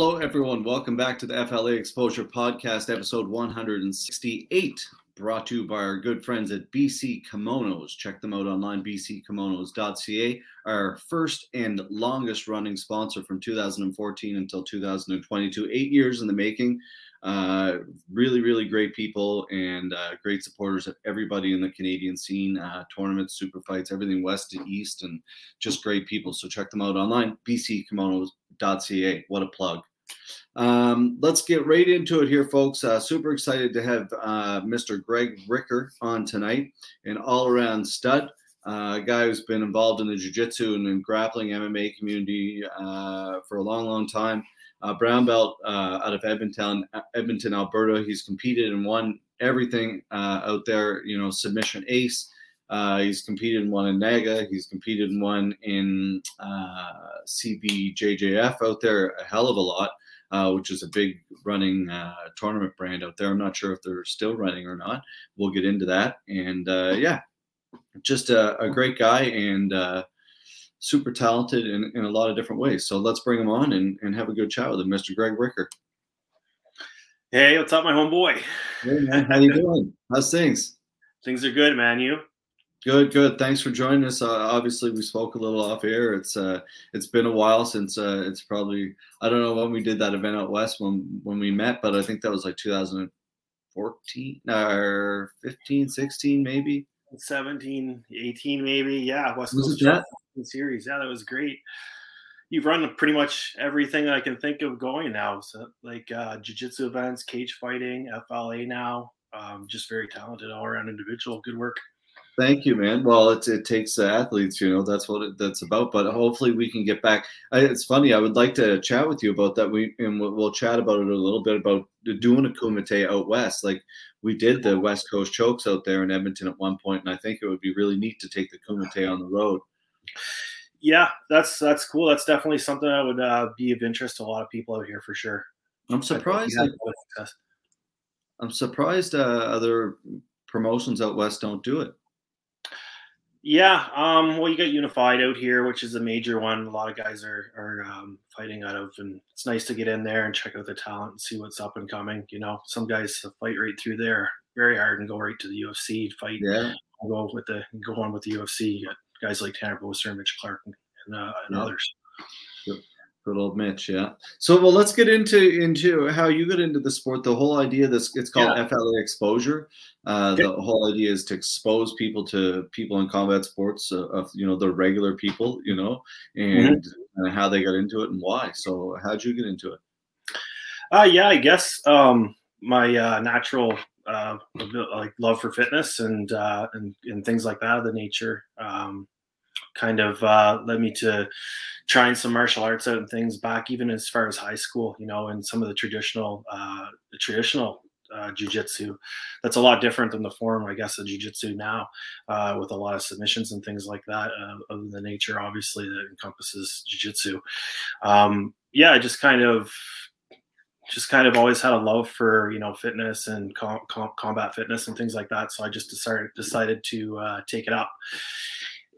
Hello, everyone. Welcome back to the FLA Exposure Podcast, episode 168, brought to you by our good friends at BC Kimonos. Check them out online, bckimonos.ca, our first and longest running sponsor from 2014 until 2022, eight years in the making. Uh, really, really great people and uh, great supporters of everybody in the Canadian scene, uh, tournaments, super fights, everything west to east, and just great people. So check them out online, bckimonos.ca. What a plug. Um, let's get right into it here, folks. Uh, super excited to have uh, Mr. Greg Ricker on tonight, an all around stud. Uh, guy who's been involved in the jiu-jitsu and, and grappling MMA community uh, for a long, long time uh, brown belt uh, out of Edmonton, Edmonton, Alberta. He's competed and won everything out there. You know, submission ace. He's competed and won in NAGA. He's competed and won in CBJJF out there a hell of a lot, uh, which is a big running uh, tournament brand out there. I'm not sure if they're still running or not. We'll get into that. And uh, yeah, just a, a, great guy and uh, super talented in, in a lot of different ways. So let's bring him on and, and have a good chat with him, Mr. Greg Ricker. Hey, what's up, my homeboy? Hey man, how you doing? How's things? Things are good, man. You? Good, good. Thanks for joining us. Uh, obviously, we spoke a little off air. It's uh, it's been a while since uh, it's probably I don't know when we did that event out west when when we met, but I think that was like 2014 or 15, 16 maybe. 17, 18 maybe. Yeah, West Coast series. Yeah, that was great. You've run pretty much everything that I can think of going now. So like uh, jiu-jitsu events, cage fighting, FLA now. Um, just very talented all around individual. Good work. Thank you, man. Well, it, it takes uh, athletes, you know, that's what it, that's about. But hopefully, we can get back. I, it's funny. I would like to chat with you about that. We and we'll, we'll chat about it a little bit about doing a kumite out west. Like we did the West Coast chokes out there in Edmonton at one point, and I think it would be really neat to take the kumite on the road yeah, that's that's cool. That's definitely something that would uh, be of interest to a lot of people out here for sure. I'm surprised. I'm surprised uh, other promotions out west don't do it. Yeah, um, well, you got Unified out here, which is a major one. A lot of guys are are um, fighting out of, and it's nice to get in there and check out the talent and see what's up and coming. You know, some guys fight right through there, very hard, and go right to the UFC fight. Yeah, go with the go on with the UFC. You got guys like Tanner Boser, Mitch Clark, and, uh, and yeah. others. Good old Mitch, yeah. So, well, let's get into into how you got into the sport. The whole idea this it's called yeah. FLA exposure. Uh, The whole idea is to expose people to people in combat sports uh, of you know the regular people, you know, and, mm-hmm. and how they got into it and why. So, how'd you get into it? Uh, yeah, I guess um, my uh, natural uh, like love for fitness and uh, and and things like that of the nature um, kind of uh, led me to trying some martial arts out and things back even as far as high school you know and some of the traditional uh, the traditional uh, jiu-jitsu that's a lot different than the form i guess of jiu-jitsu now uh, with a lot of submissions and things like that uh, of the nature obviously that encompasses jiu-jitsu um, yeah i just kind of just kind of always had a love for you know fitness and com- com- combat fitness and things like that. So I just decided decided to uh, take it up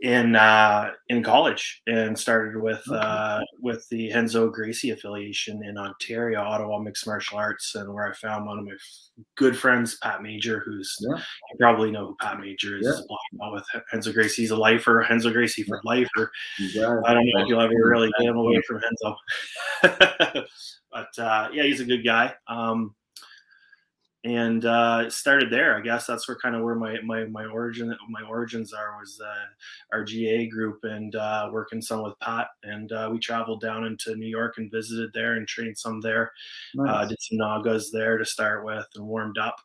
in uh, in college and started with uh, with the Renzo Gracie affiliation in Ontario, Ottawa Mixed Martial Arts, and where I found one of my good friends, Pat Major, who's yeah. you probably know who Pat Major is. Yeah. With Renzo Gracie, he's a lifer. Renzo Gracie for lifer. Yeah. I don't know if you'll ever really get him away from Renzo. but uh, yeah, he's a good guy. Um, and uh, started there. I guess that's where kind of where my my my origin my origins are was uh, RGA group and uh, working some with Pat. And uh, we traveled down into New York and visited there and trained some there. Uh, nice. did some NAGAs there to start with and warmed up.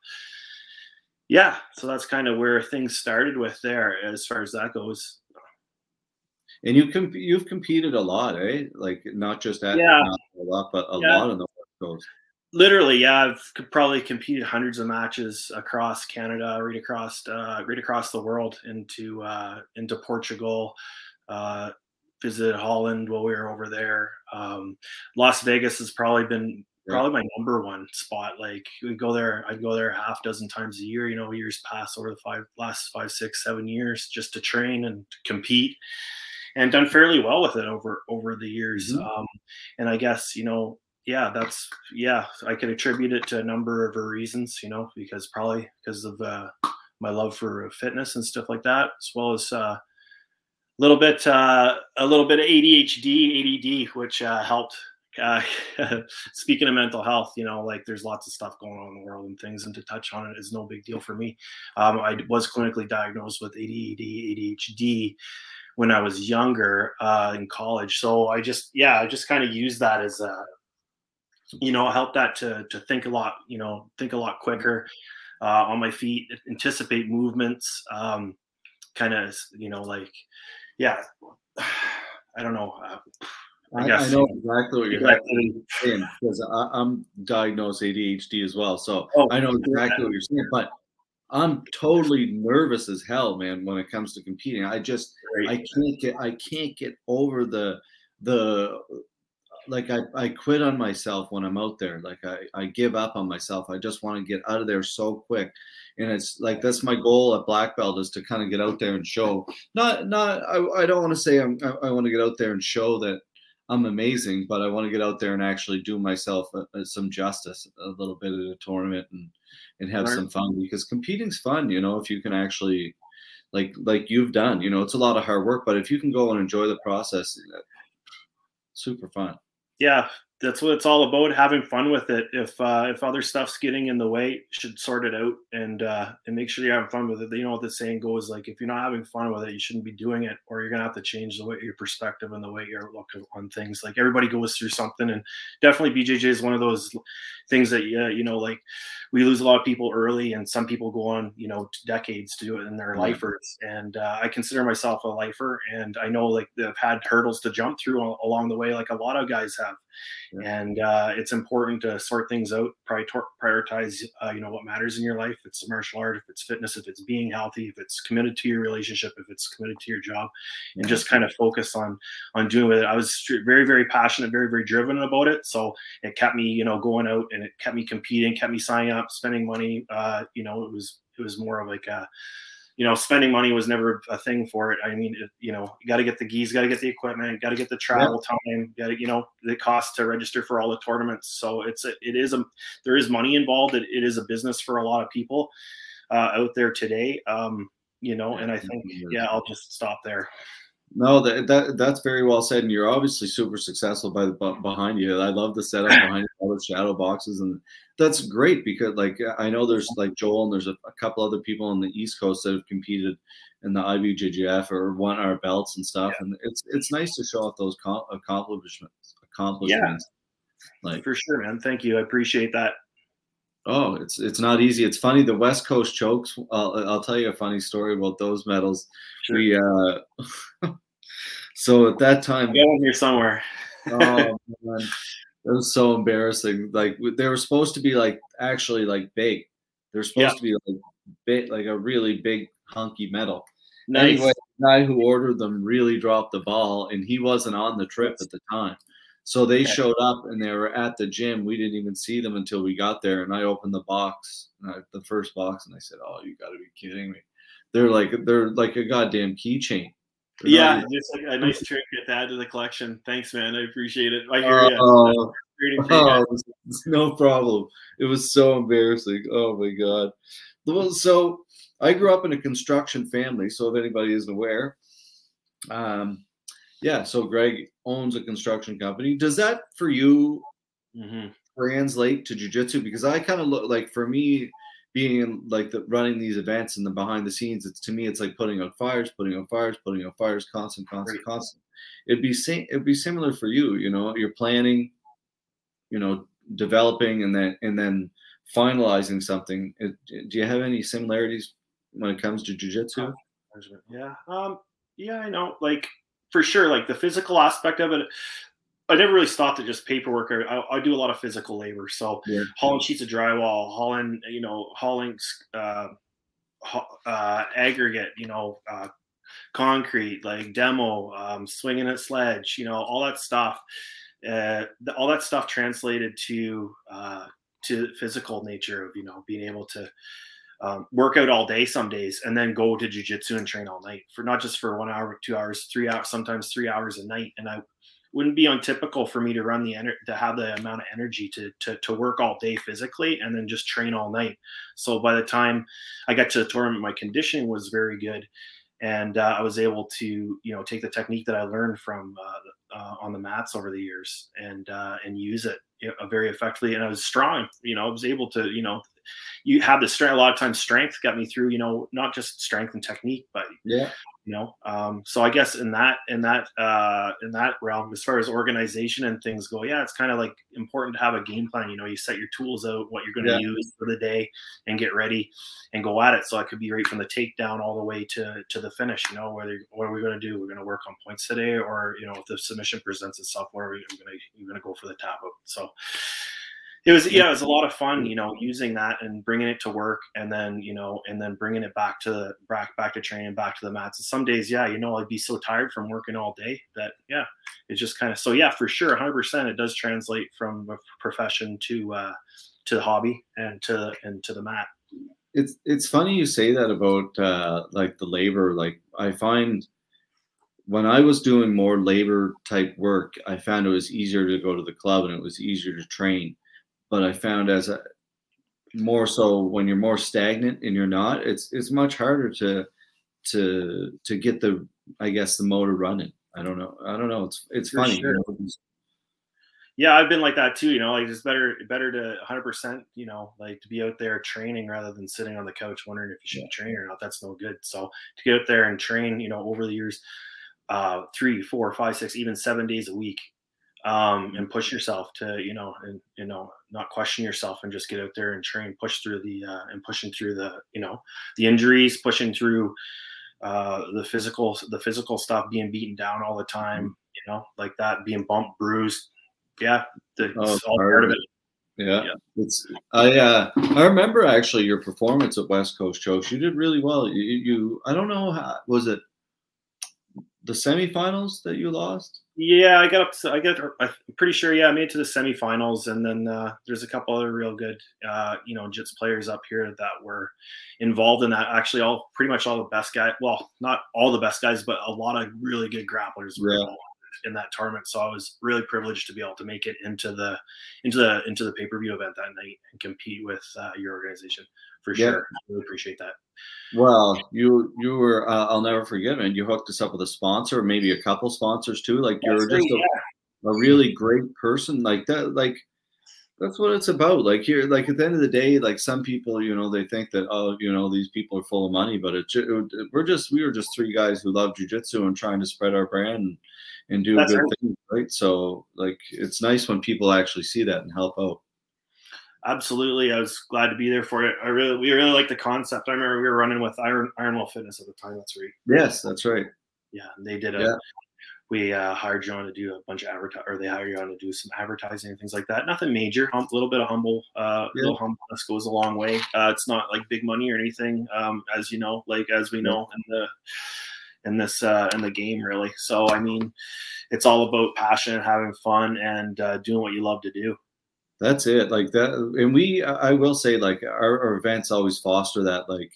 Yeah, so that's kind of where things started with there as far as that goes. And you comp- you've competed a lot, eh? Like not just at yeah. a lot, but a yeah. lot on the West Coast. Literally, yeah. I've probably competed hundreds of matches across Canada, right across uh, right across the world, into uh, into Portugal. Uh, visited Holland while we were over there. Um, Las Vegas has probably been probably my number one spot. Like we go there, I'd go there a half dozen times a year. You know, years pass over the five last five, six, seven years just to train and to compete and done fairly well with it over over the years. Mm-hmm. Um, and I guess you know yeah, that's yeah. I could attribute it to a number of reasons, you know, because probably because of uh, my love for fitness and stuff like that, as well as a uh, little bit uh, a little bit of ADHD, ADD, which uh, helped. Uh, speaking of mental health, you know, like there's lots of stuff going on in the world and things, and to touch on it is no big deal for me. Um, I was clinically diagnosed with ADD, ADHD when I was younger uh, in college. So I just, yeah, I just kind of use that as a, you know, help that to to think a lot, you know, think a lot quicker uh, on my feet, anticipate movements, um, kind of, you know, like, yeah, I don't know. Uh, I, I, I, know exactly what you're saying because I, am diagnosed ADHD as well, so oh, I know exactly what you're saying. But I'm totally nervous as hell, man, when it comes to competing. I just I can't get I can't get over the the like I, I quit on myself when I'm out there. Like I, I give up on myself. I just want to get out of there so quick. And it's like that's my goal at black belt is to kind of get out there and show. Not not I, I don't want to say I'm I, I want to get out there and show that I'm amazing, but I want to get out there and actually do myself a, a, some justice a little bit at a tournament and and have right. some fun because competing's fun, you know, if you can actually like like you've done, you know, it's a lot of hard work, but if you can go and enjoy the process, uh, super fun yeah, that's what it's all about having fun with it. If uh, if other stuff's getting in the way should sort it out and uh, and make sure you're having fun with it. You know what the saying goes like if you're not having fun with it you shouldn't be doing it or you're gonna have to change the way your perspective and the way you're looking on things. Like everybody goes through something and definitely bjj is one of those things that yeah you know like we lose a lot of people early and some people go on you know decades to do it and in their lifers. And uh, i consider myself a lifer and i know like they've had hurdles to jump through along the way like a lot of guys have yeah. and uh, it's important to sort things out prioritize uh, you know what matters in your life. If it's martial art if it's fitness if it's being healthy if it's committed to your relationship if it's committed to your job and just kind of focus on on doing with it. I was very very passionate very very driven about it. So it kept me you know going out and it kept me competing kept me signing up spending money uh, you know it was it was more of like a you know, spending money was never a thing for it. I mean, you know, you got to get the gis, got to get the equipment, got to get the travel yeah. time, got to, you know, the cost to register for all the tournaments. So it's a, it is a, there is money involved. it, it is a business for a lot of people uh, out there today. Um, you know, and I think, yeah, I'll just stop there. No, that, that that's very well said, and you're obviously super successful by the behind you. I love the setup behind all the shadow boxes, and that's great because like I know there's like Joel and there's a, a, couple other people on the East Coast that have competed in the IBJJF or won our belts and stuff, yeah. and it's it's nice to show off those accomplishments. Accomplishments, yeah, like for sure, man. Thank you, I appreciate that. Oh, it's it's not easy. It's funny. The West Coast chokes. I'll, I'll tell you a funny story about those medals. Sure. We uh, So at that time, yeah, here somewhere. oh man, it was so embarrassing. Like they were supposed to be like actually like big. They're supposed yeah. to be like big, like a really big hunky metal. Nice. Anyway, the guy who ordered them really dropped the ball, and he wasn't on the trip at the time. So they showed up and they were at the gym. We didn't even see them until we got there. And I opened the box, I, the first box, and I said, "Oh, you got to be kidding me!" They're like they're like a goddamn keychain yeah, just like a nice trinket to add to the collection. Thanks, man. I appreciate it. I hear you. Uh, oh, no problem. It was so embarrassing. Oh my god. Well, so I grew up in a construction family. So if anybody isn't aware, um, yeah. So Greg owns a construction company. Does that for you mm-hmm. translate to jujitsu? Because I kind of look like for me, being in like the running these events and the behind the scenes, it's to me it's like putting out fires, putting out fires, putting out fires, constant, constant, right. constant. It'd be same. It'd be similar for you. You know, you're planning, you know, developing, and then and then finalizing something. It, do you have any similarities when it comes to jujitsu? Yeah. Um. Yeah, I know. Like for sure, like the physical aspect of it. I never really stopped at just paperwork. I, I do a lot of physical labor. So yeah. hauling sheets of drywall, hauling, you know, hauling uh, uh, aggregate, you know, uh, concrete, like demo, um, swinging a sledge, you know, all that stuff. Uh, all that stuff translated to uh, to physical nature of you know being able to um, work out all day some days and then go to jujitsu and train all night for not just for one hour, two hours, three hours, sometimes three hours a night. And I wouldn't be untypical for me to run the ener- to have the amount of energy to, to to work all day physically and then just train all night. So by the time I got to the tournament, my conditioning was very good, and uh, I was able to you know take the technique that I learned from uh, uh, on the mats over the years and uh, and use it you know, very effectively. And I was strong. You know, I was able to you know you have the strength. A lot of times, strength got me through. You know, not just strength and technique, but yeah, you know um, so i guess in that in that uh, in that realm as far as organization and things go yeah it's kind of like important to have a game plan you know you set your tools out what you're going to yeah. use for the day and get ready and go at it. So i could be right from the takedown all the way to to the finish you know whether what are we going to do? We're going to work on points today or you know if the submission presents itself where are we going to you're going to go for the tap out so it was yeah. it was a lot of fun you know using that and bringing it to work and then you know and then bringing it back to the back back to training back to the mats. And some days yeah you know i'd be so tired from working all day that yeah it's just kind of so yeah for sure 100% it does translate from a profession to uh to the hobby and to and to the mat. It's it's funny you say that about uh like the labor like i find when I was doing more labor type work, I found it was easier to go to the club and it was easier to train but I found as a more so when you're more stagnant and you're not, it's it's much harder to to to get the I guess the motor running. I don't know. I don't know. It's it's For funny. Sure. You know? Yeah, I've been like that too. You know, like it's better better to 100. percent You know, like to be out there training rather than sitting on the couch wondering if you should yeah. train or not. That's no good. So to get out there and train, you know, over the years, uh, three, four, five, six, even seven days a week, um, and push yourself to you know and you know not question yourself and just get out there and train push through the uh, and pushing through the you know the injuries pushing through uh, the physical the physical stuff being beaten down all the time you know like that being bumped bruised yeah the, oh, all part of it yeah. yeah. It's I uh I remember actually your performance at West Coast Chokes. You did really well. You, you I don't know how was it the semifinals that you lost? Yeah, I got up. To, I got. I'm pretty sure. Yeah, I made it to the semifinals, and then uh, there's a couple other real good, uh, you know, Jits players up here that were involved in that. Actually, all pretty much all the best guys. Well, not all the best guys, but a lot of really good grapplers were yeah. In that tournament. So I was really privileged to be able to make it into the into the into the pay per view event that night and compete with uh, your organization for yeah. sure. I really appreciate that. Well, you you were uh, I'll never forget, man. You hooked us up with a sponsor, maybe a couple sponsors too. Like you're just a, yeah. a really great person. Like that, like that's what it's about. Like here, like at the end of the day, like some people, you know, they think that oh, you know, these people are full of money, but it, it we're just we were just three guys who love jujitsu and trying to spread our brand and, and do that's good right. things, right? So like it's nice when people actually see that and help out absolutely. I was glad to be there for it. I really, we really like the concept. I remember we were running with Iron Iron Will Fitness at the time. That's right. Yes, that's right. Yeah, they did a. Yeah. We uh, hired you on to do a bunch of advertise, or they hired you on to do some advertising and things like that. Nothing major, a little bit of humble, uh, yeah. little humbleness goes a long way. Uh, it's not like big money or anything, um, as you know, like as we know in the in this uh, in the game, really. So I mean, it's all about passion, having fun, and uh, doing what you love to do. That's it. Like that and we i will say like our, our, events always foster that like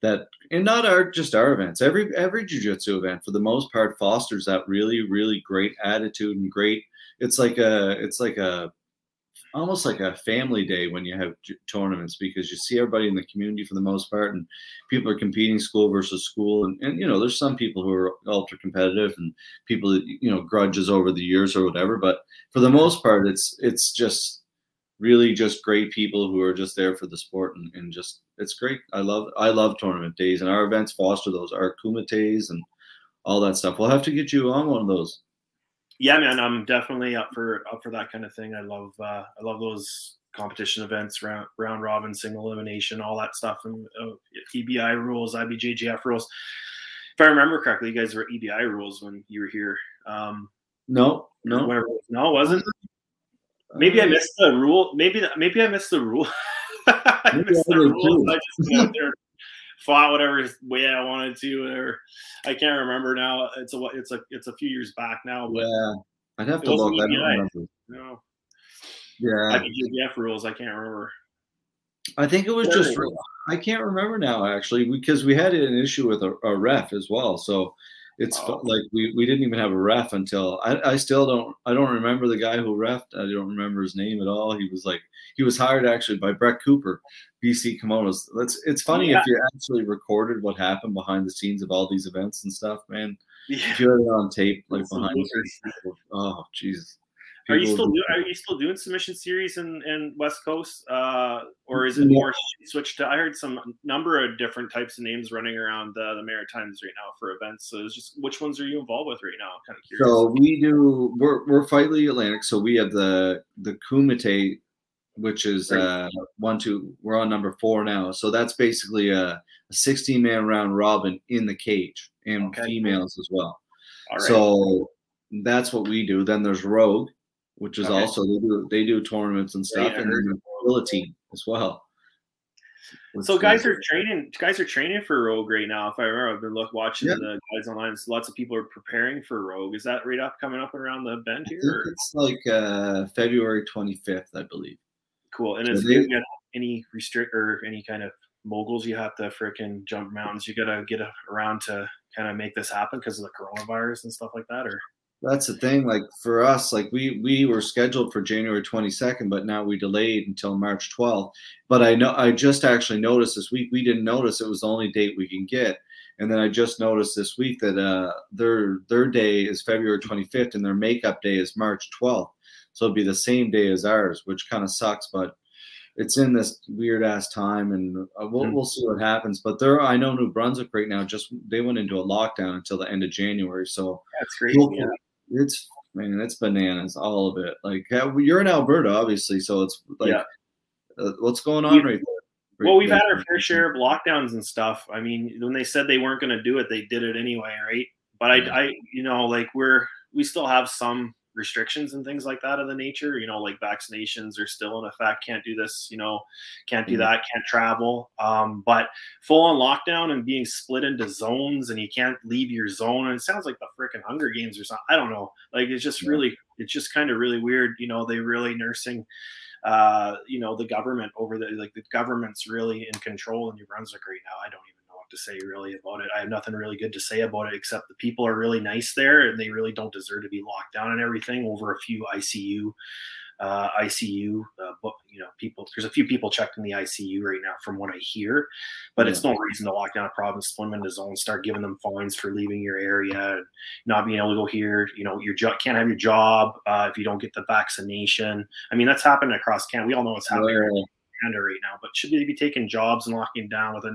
that and not our just our events. Every every jiu-jitsu event for the most part fosters that really really great attitude and great it's like a it's like a almost like a family day when you have tournaments because you see everybody in the community for the most part and people are competing school versus school and, and you know there's some people who are ultra competitive and people that you know grudges over the years or whatever but for the most part it's it's just really just great people who are just there for the sport and, and just it's great. I love I love tournament days and our events foster those our kumites and all that stuff. We'll have to get you on one of those. Yeah, man, I'm definitely up for up for that kind of thing. I love uh, I love those competition events, round round robin, single elimination, all that stuff, and uh, EBI rules, IBJJF rules. If I remember correctly, you guys were EBI rules when you were here. Um, no, no, no, wasn't. Maybe I missed the rule. Maybe maybe I missed the rule. I missed the rule. I just went there, fought whatever way I wanted to, or I can't remember now. It's a it's a it's a few years back now. But yeah, I'd have to look. I don't remember. No. Yeah. IBJJF rules. I can't remember. I think it was just. I can't remember now actually because we had an issue with a, a ref as well. So it's like we, we didn't even have a ref until I, I still don't I don't remember the guy who refed. I don't remember his name at all. He was like he was hired actually by Brett Cooper, BC Kimonos. That's it's funny yeah. if you actually recorded what happened behind the scenes of all these events and stuff, man. Yeah. If you had it on tape, like behind the scenes, oh Jesus. Are you still do, are you still doing submission series in, in West Coast, uh, or is it more switched to? I heard some number of different types of names running around the, the Maritimes right now for events. So it's just which ones are you involved with right now? I'm kind of curious. So we do we're we're Fight League Atlantic. So we have the the Kumite, which is uh, one two. We're on number four now. So that's basically a, a 16 man round robin in the cage and okay. females as well. So that's what we do. Then there's Rogue which is okay. also they do they do tournaments and stuff, yeah, and then ability as well. So guys are training. Guys are training for Rogue right now. If I remember, I've been look, watching yeah. the guys online. So lots of people are preparing for Rogue. Is that right up coming up around the bend here? It's like uh, February 25th, I believe. Cool. And so is there any restrict or any kind of moguls you have to freaking jump mountains? You got to get around to kind of make this happen because of the coronavirus and stuff like that, or that's the thing. Like for us, like we we were scheduled for January 22nd, but now we delayed until March 12th. But I know I just actually noticed this week we didn't notice it was the only date we can get, and then I just noticed this week that uh, their their day is February 25th and their makeup day is March 12th. So it'll be the same day as ours, which kind of sucks, but it's in this weird ass time, and uh, we'll, mm-hmm. we'll see what happens. But there, I know New Brunswick right now just they went into a lockdown until the end of January, so that's great. Yeah it's man, it's bananas, all of it. Like you're in Alberta, obviously, so it's like, yeah. uh, what's going on right there? well, we've had our fair share of lockdowns and stuff. I mean, when they said they weren't going to do it, they did it anyway, right? But I, I, you know, like we're we still have some restrictions and things like that of the nature you know like vaccinations are still in effect can't do this you know can't do mm-hmm. that can't travel um, but full on lockdown and being split into zones and you can't leave your zone and it sounds like the freaking hunger games or something i don't know like it's just really it's just kind of really weird you know they really nursing uh, you know the government over the like the government's really in control in new brunswick right now i don't even to say really about it. I have nothing really good to say about it except the people are really nice there and they really don't deserve to be locked down and everything over a few ICU uh, ICU, uh, but you know, people. There's a few people checked in the ICU right now, from what I hear. But yeah. it's no reason to lock down a province, split them into zones, start giving them fines for leaving your area, not being able to go here. You know, your job can't have your job uh, if you don't get the vaccination. I mean, that's happening across Canada. We all know what's happening. Right now, but should they be taking jobs and locking down with a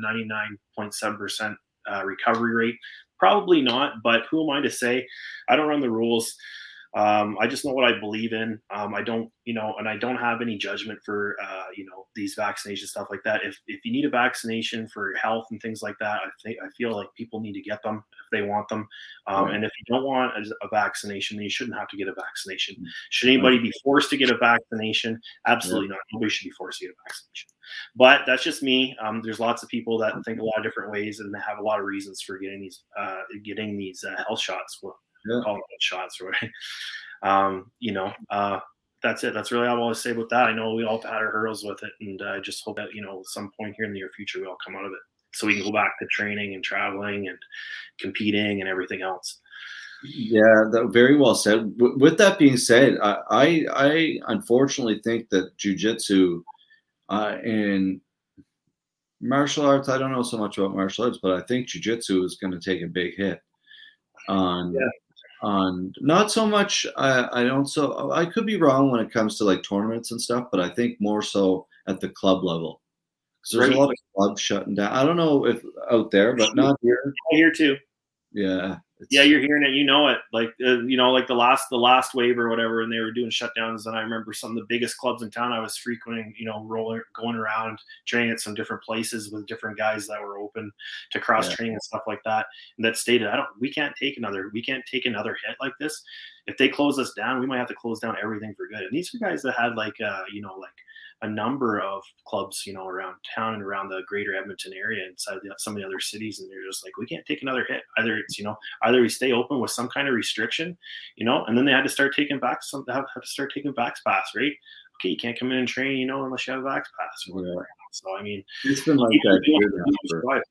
99.7% uh, recovery rate? Probably not, but who am I to say? I don't run the rules. Um, I just know what I believe in. Um, I don't, you know, and I don't have any judgment for, uh, you know, these vaccination stuff like that. If if you need a vaccination for health and things like that, I think I feel like people need to get them if they want them. Um, right. And if you don't want a, a, vaccination, then you shouldn't have to get a vaccination. Mm. Should anybody right. be forced to get a vaccination? Absolutely not. Nobody should be forced to get a vaccination. But that's just me. Um, there's lots of people that think a lot of different ways and they have a lot of reasons for getting these uh, getting these uh, health shots. Well, yeah. it shots, right? Um, you know, uh, that's it. That's really all I want to say about that. I know we all had our hurdles with it, and I just hope that you know, some point here in the near future, we all come out of it, so we can go back to training and traveling and competing and everything else. Yeah, that, very well said. W- with that being said, I, I, I unfortunately think that jujitsu uh, and martial arts. I don't know so much about martial arts, but I think jujitsu is going to take a big hit on yeah on not so much I, I don't so I could be wrong when it comes to like tournaments and stuff, but I think more so at the club level. Because there's right. a lot of clubs shutting down. I don't know if out there, but not here. Here too. Yeah, yeah, you're hearing it. You know it. Like uh, you know, like the last the last wave or whatever, and they were doing shutdowns. And I remember some of the biggest clubs in town. I was frequenting. You know, rolling, going around, training at some different places with different guys that were open to cross yeah. training and stuff like that. And that stated, I don't. We can't take another. We can't take another hit like this. If they close us down, we might have to close down everything for good. And these are guys that had like, uh, you know, like a number of clubs, you know, around town and around the greater Edmonton area inside the, some of the other cities. And they're just like, we can't take another hit. Either it's, you know, either we stay open with some kind of restriction, you know, and then they had to start taking back some, have, have to start taking vax pass, right? Okay, you can't come in and train, you know, unless you have a vax pass or whatever. Yeah. So, I mean, it's been like that.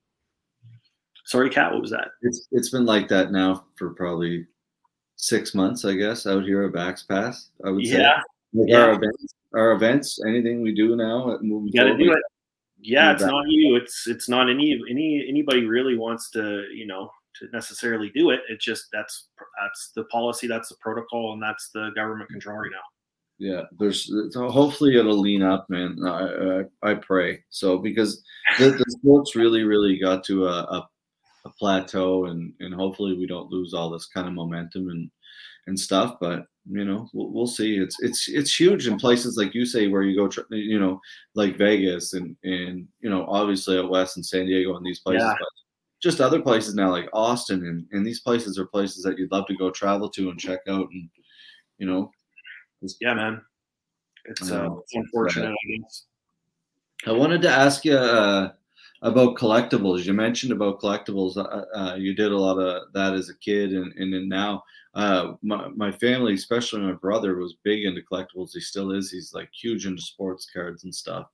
Sorry, Cat. What was that? It's it's been like that now for probably six months, I guess, out here at Vax Pass. I would say. Yeah. Like Yeah. Our events, our events, anything we do now, moving You got to forward, do it. Yeah, it's that. not you. It's it's not any any anybody really wants to you know to necessarily do it. It's just that's that's the policy, that's the protocol, and that's the government control right now. Yeah, there's so hopefully it'll lean up, man. I I, I pray so because the, the sports really really got to a, a, a plateau, and and hopefully we don't lose all this kind of momentum and and stuff. But you know, we'll, we'll see. It's it's it's huge in places like you say where you go, you know, like Vegas and and you know, obviously out west and San Diego and these places. Yeah. But just other places now like Austin and and these places are places that you'd love to go travel to and check out and you know Yeah, man. It's uh, it's unfortunate, I guess. I wanted to ask you uh, about collectibles. You mentioned about collectibles. Uh, uh, you did a lot of that as a kid, and, and then now uh, my, my family, especially my brother, was big into collectibles. He still is. He's like huge into sports cards and stuff.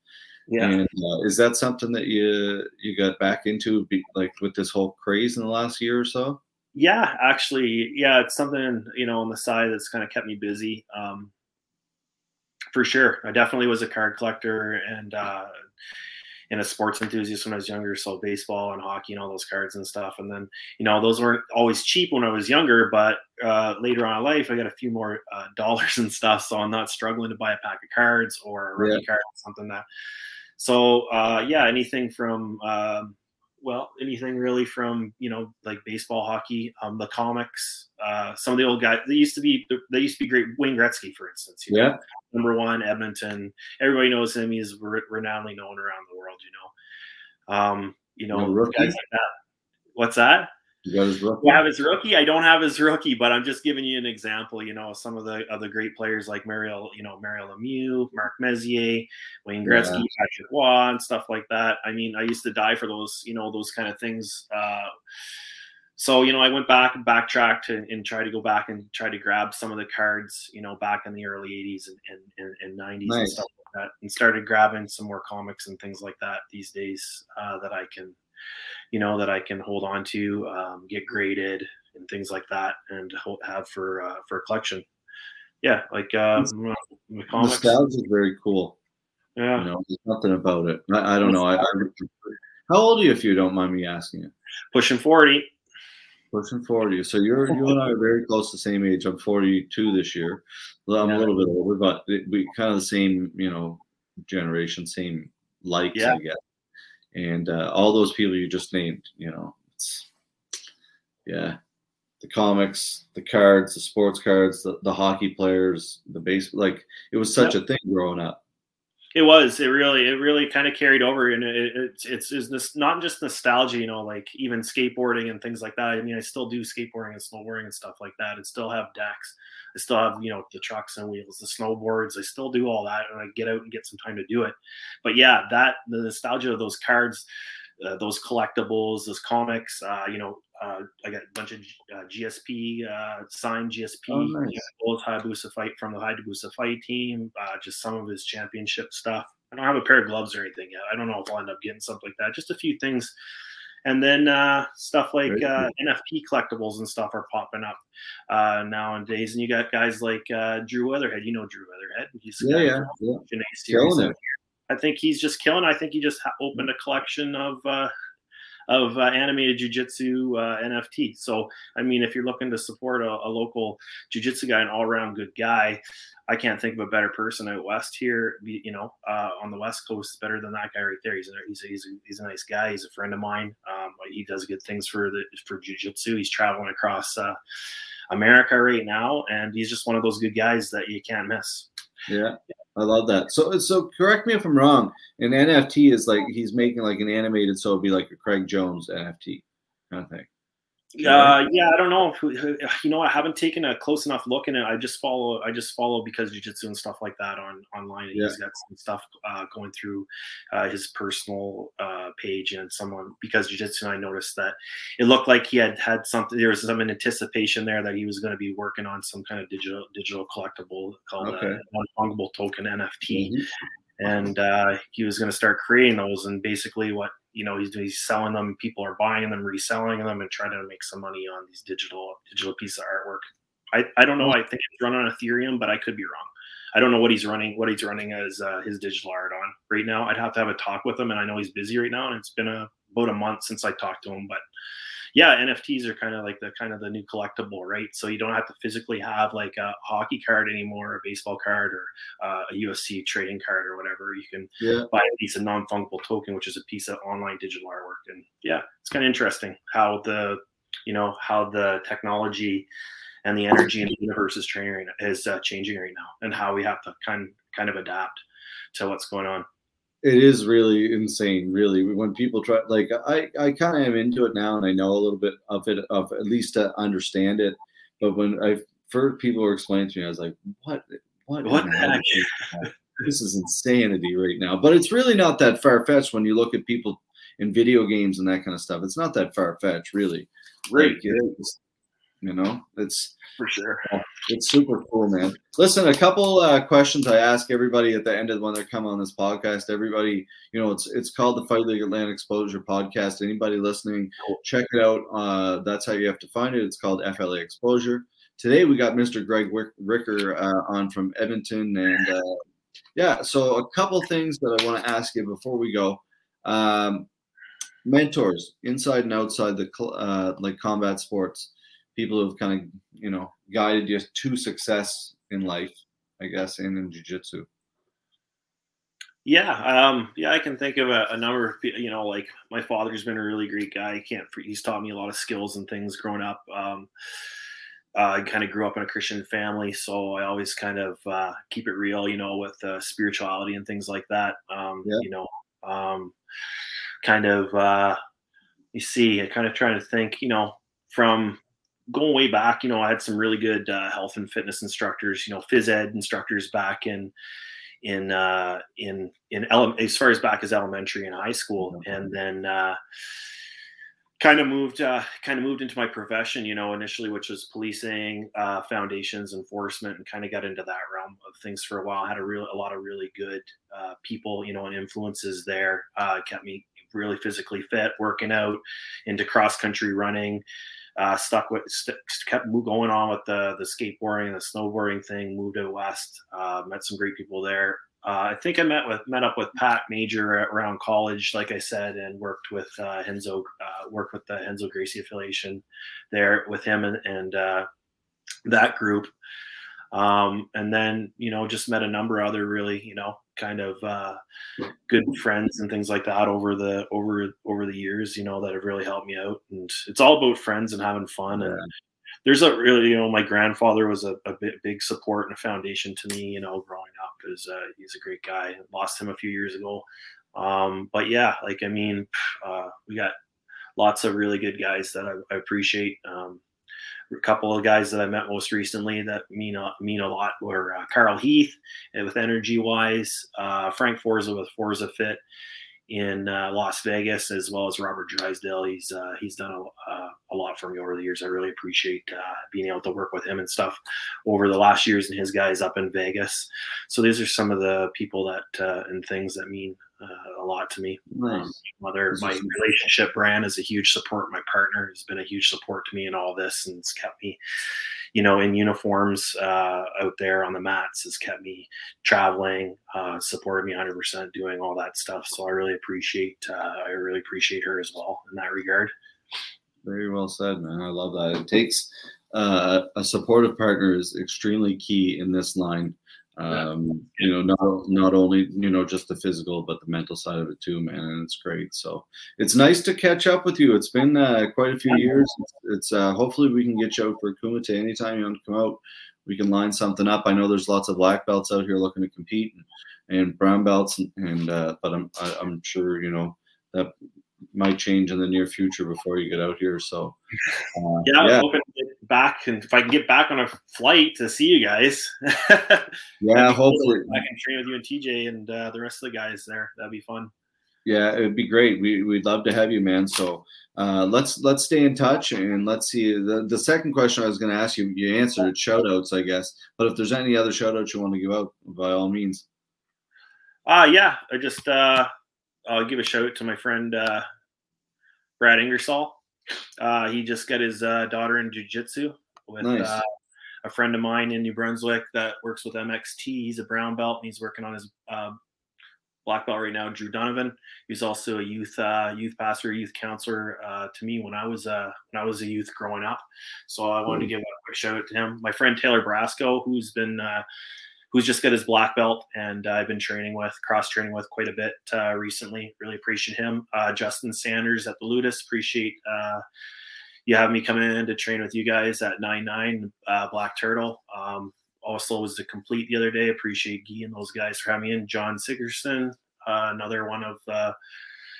Yeah. And uh, is that something that you you got back into, be, like with this whole craze in the last year or so? Yeah, actually, yeah, it's something you know on the side that's kind of kept me busy. Um, for sure, I definitely was a card collector and uh, and a sports enthusiast when I was younger. So baseball and hockey and all those cards and stuff. And then you know those weren't always cheap when I was younger, but uh, later on in life, I got a few more uh, dollars and stuff, so I'm not struggling to buy a pack of cards or a rookie card, something that. So uh, yeah, anything from. Um, well, anything really from you know like baseball, hockey, um, the comics, uh, some of the old guys. They used to be they used to be great. Wayne Gretzky, for instance, you know, Yeah. number one, Edmonton. Everybody knows him. He's re- renownedly known around the world. You know, um, you know, No guys like that. What's that? You got his rookie? I have his rookie? I don't have his rookie, but I'm just giving you an example. You know, some of the other great players like Mario, you know, Mario Lemieux, Mark Messier, Wayne Gretzky, Yeah. Patrick Roy, and stuff like that. I mean, I used to die for those, you know, those kind of things. Uh, so you know, I went back and backtracked and, and tried to go back and try to grab some of the cards, you know, back in the early '80s and, and, and, and '90s and stuff like that, and started grabbing some more comics and things like that these days uh, that I can you know that I can hold on to, um, get graded and things like that, and have for uh, for a collection. Yeah, like uh, the. Nostalgia is very cool. Yeah, You know, there's nothing about it. I, I don't know. I, I, how old are you, if you don't mind me asking you? pushing forty. Pushing 40. So you're you and I are very close to the same age. I'm 42 this year. I'm Yeah. a little bit older, but we kind of the same, you know, generation, same likes, Yeah. I guess. And uh, all those people you just named, you know, it's yeah, the comics, the cards, the sports cards, the, the hockey players, the base, like it was such a thing growing up. It was. It really. It really kind of carried over, and it, it's it's is this not just nostalgia. You know, like even skateboarding and things like that. I mean, I still do skateboarding and snowboarding and stuff like that, and still have decks. I still have you know the trucks and wheels, the snowboards. I still do all that, and I get out and get some time to do it. But yeah, that the nostalgia of those cards, uh, those collectibles, those comics. Uh, you know, uh, I got a bunch of uh, GSP uh, signed GSP Oh, nice. Hayabusa fight from the Hayabusa fight team, uh, just some of his championship stuff. I don't have a pair of gloves or anything yet. I don't know if I'll end up getting something like that. Just a few things. And then uh, stuff like uh, NFT collectibles and stuff are popping up uh, nowadays. And you got guys like uh, Drew Weatherhead. You know Drew Weatherhead. He's Yeah, yeah, yeah. Killing it. I think he's just killing. I think he just ha- opened a collection of uh, of uh, animated jujitsu uh, NFT. So, I mean, if you're looking to support a, a local jujitsu guy, an all around good guy, I can't think of a better person out west here. You know, uh, on the west coast, better than that guy right there. He's a, he's a, he's a, he's a nice guy. He's a friend of mine. Um, he does good things for the for jujitsu. He's traveling across uh, America right now, and he's just one of those good guys that you can't miss. Yeah, I love that. So, so correct me if I'm wrong. An NFT is like he's making like an animated, so it'd be like a Craig Jones NFT kind of thing. Uh, yeah, I don't know. If, you know, I haven't taken a close enough look in it. I just follow. I just follow because jujitsu and stuff like that on online. Yeah. He's got some stuff uh, going through uh, his personal uh, page and someone because jujitsu. And I noticed that it looked like he had had something. There was some anticipation there that he was going to be working on some kind of digital digital collectible called Okay. uh, non-fungible token NFT Mhm. And uh, he was going to start creating those. And basically, what you know, he's, he's selling them. People are buying them, reselling them, and trying to make some money on these digital digital pieces of artwork. I, I don't know. I think it's run on Ethereum, but I could be wrong. I don't know what he's running, what he's running as uh, his digital art on right now. I'd have to have a talk with him, and I know he's busy right now, and it's been a, about a month since I talked to him. But yeah, NFTs are kind of like the kind of the new collectible, right? So you don't have to physically have like a hockey card anymore, a baseball card, or uh, a UFC trading card or whatever. You can yeah. buy a piece of non-fungible token, which is a piece of online digital artwork, and yeah, it's kind of interesting how the you know how the technology and the energy in the universe is training is uh, changing right now, and how we have to kind kind of adapt to what's going on. It is really insane, really. When people try, like I, I kind of am into it now, and I know a little bit of it, of at least to understand it. But when I first people were explaining to me, I was like, "What? What? What this is insanity right now." But it's really not that far fetched when you look at people in video games and that kind of stuff. It's not that far fetched, really. Right. Like, you know, it's for sure. It's super cool, man. Listen, a couple uh, questions I ask everybody at the end of when they come on this podcast. Everybody, you know, it's it's called the Fight League Atlantic Exposure Podcast. Anybody listening, check it out. Uh, that's how you have to find it. It's called FLA Exposure. Today we got Mr. Greg Ricker uh, on from Edmonton, and uh, yeah, so a couple things that I want to ask you before we go. Um, mentors inside and outside the uh, like combat sports people who've kind of you know guided you to success in life i guess and in jiu-jitsu yeah um yeah i can think of a, a, number of people, you know like my father's been a really great guy he can't he's taught me a lot of skills and things growing up um uh, I kind of grew up in a Christian family, so I always kind of uh, keep it real, you know, with uh, spirituality and things like that. Um, yeah. You know, um, kind of, uh, you see, I kind of trying to think, you know, from going way back, you know, I had some really good uh, health and fitness instructors, you know, phys ed instructors back in in uh, in in ele- as far as back as elementary and high school, and then uh, kind of moved uh, kind of moved into my profession, you know, initially, which was policing, uh, foundations, enforcement, and kind of got into that realm of things for a while. I had a real a lot of really good uh, people, you know, and influences there. Uh, kept me really physically fit, working out, into cross country running uh, stuck with st- kept going on with the the skateboarding and the snowboarding thing. Moved out west, uh, met some great people there. Uh, I think I met with met up with Pat Major at around college, like I said, and worked with uh, Renzo, uh, worked with the Renzo Gracie affiliation there with him and, and uh, that group. Um, and then you know just met a number of other really you know kind of uh, good friends and things like that over the over over the years you know that have really helped me out. And it's all about friends and having fun. And there's a really you know my grandfather was a, a big, support and a foundation to me you know growing up because uh, he's a great guy. Lost him a few years ago. Um, but yeah like i mean uh, we got lots of really good guys that i, I appreciate. Um, a couple of guys that I met most recently that mean a, mean a lot were uh, Carl Heath with Energy Wise, uh, Frank Forza with Forza Fit in uh, Las Vegas, as well as Robert Drysdale. He's uh, he's done a, uh, a, lot for me over the years. I really appreciate uh, being able to work with him and stuff over the last years and his guys up in Vegas. So these are some of the people that and things that mean uh, a lot to me. Nice. Um, whether my relationship brand is a huge support, my partner has been a huge support to me in all this, and it's kept me, you know, in uniforms uh, out there on the mats. Has kept me traveling, uh, supported me 100 percent doing all that stuff. So I really appreciate, uh, I really appreciate her as well in that regard. Very well said, man. I love that. It takes uh, a supportive partner is extremely key in this line um, you know not not only you know just the physical but the mental side of it too man and it's great. So it's nice to catch up with you. It's been uh, quite a few years. It's, it's uh, hopefully we can get you out for kumite anytime you want to come out. We can line something up. I know there's lots of black belts out here looking to compete and, and brown belts and, and uh, but i'm I, am i am sure you know that might change in the near future before you get out here. So, uh, yeah, I was hoping to get back, and if I can get back on a flight to see you guys. yeah, hopefully I can train with you and TJ and uh, the rest of the guys there. That'd be fun. Yeah, it'd be great. We we'd love to have you, man. So uh, let's let's stay in touch and let's see. The the second question I was going to ask you, you answered shout outs, I guess. But if there's any other shout outs you want to give out, by all means. Uh yeah, I just uh, I'll give a shout out to my friend uh, Brad Ingersoll. Uh, he just got his uh, daughter in jiu-jitsu with Nice. uh, a friend of mine in New Brunswick that works with MXT. He's a brown belt and he's working on his uh, black belt right now. Drew Donovan. He's also a youth uh, youth pastor, youth counselor uh, to me when I was uh, when I was a youth growing up. So I wanted to give a quick shout out to him. My friend Taylor Brasco, who's been uh, who's just got his black belt and uh, I've been training with, cross training with quite a bit uh, recently. Really appreciate him. Uh, Justin Sanders at the Ludus, appreciate you having me come in to train with you guys at 9-9 uh, Black Turtle. Um, also was to complete the other day. Appreciate Guy and those guys for having me in. John Sigerson, uh, another one of uh,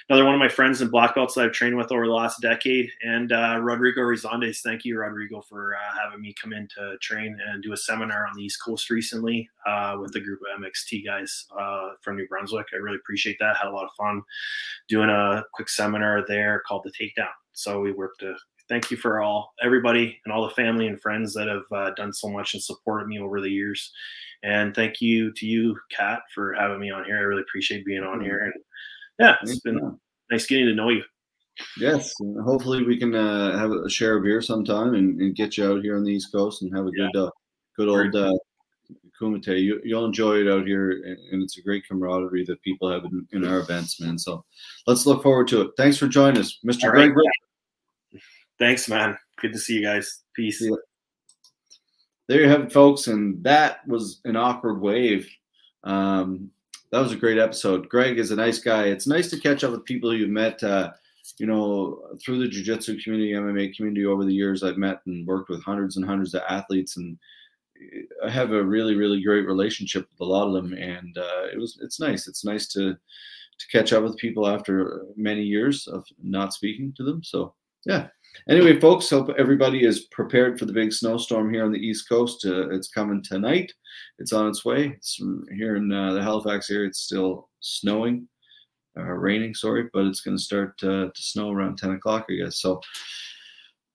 another one of my friends in black belts that I've trained with over the last decade, and uh, Rodrigo Rizondes. Thank you, Rodrigo, for uh, having me come in to train and do a seminar on the East Coast recently uh, with a group of MXT guys uh, from New Brunswick. I really appreciate that. Had a lot of fun doing a quick seminar there called the Takedown. So we worked to thank you for all everybody and all the family and friends that have uh, done so much and supported me over the years. And thank you to you, Kat, for having me on here. I really appreciate being on here. And yeah, it's been nice getting to know you. Yes, hopefully we can uh, have a share of beer sometime and, and get you out here on the East Coast and have a Yeah. good, uh, good old uh, kumite. You, you'll enjoy it out here, and, and it's a great camaraderie that people have in, in our events, man. So let's look forward to it. Thanks for joining us, Mr. All right. Greg. Rick. Thanks, man. Good to see you guys. Peace. Yeah. There you have it, folks, and that was an awkward wave. Um, that was a great episode. Greg is a nice guy. It's nice to catch up with people you've met. Uh, you know, through the jiu-jitsu community, MMA community over the years, I've met and worked with hundreds and hundreds of athletes, and I have a really, really great relationship with a lot of them. And uh, it was, it's nice. It's nice to to catch up with people after many years of not speaking to them. So, yeah. Anyway, folks, hope everybody is prepared for the big snowstorm here on the East Coast. Uh, it's coming tonight. It's on its way. It's here in uh, the Halifax area. It's still snowing, uh, raining, sorry, but it's going to start uh, to snow around 10 o'clock, I guess. So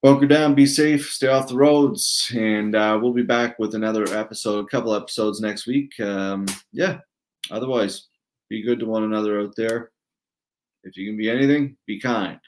bunker down, be safe, stay off the roads, and uh, we'll be back with another episode, a couple episodes next week. Um, yeah, otherwise, be good to one another out there. If you can be anything, be kind.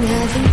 nothing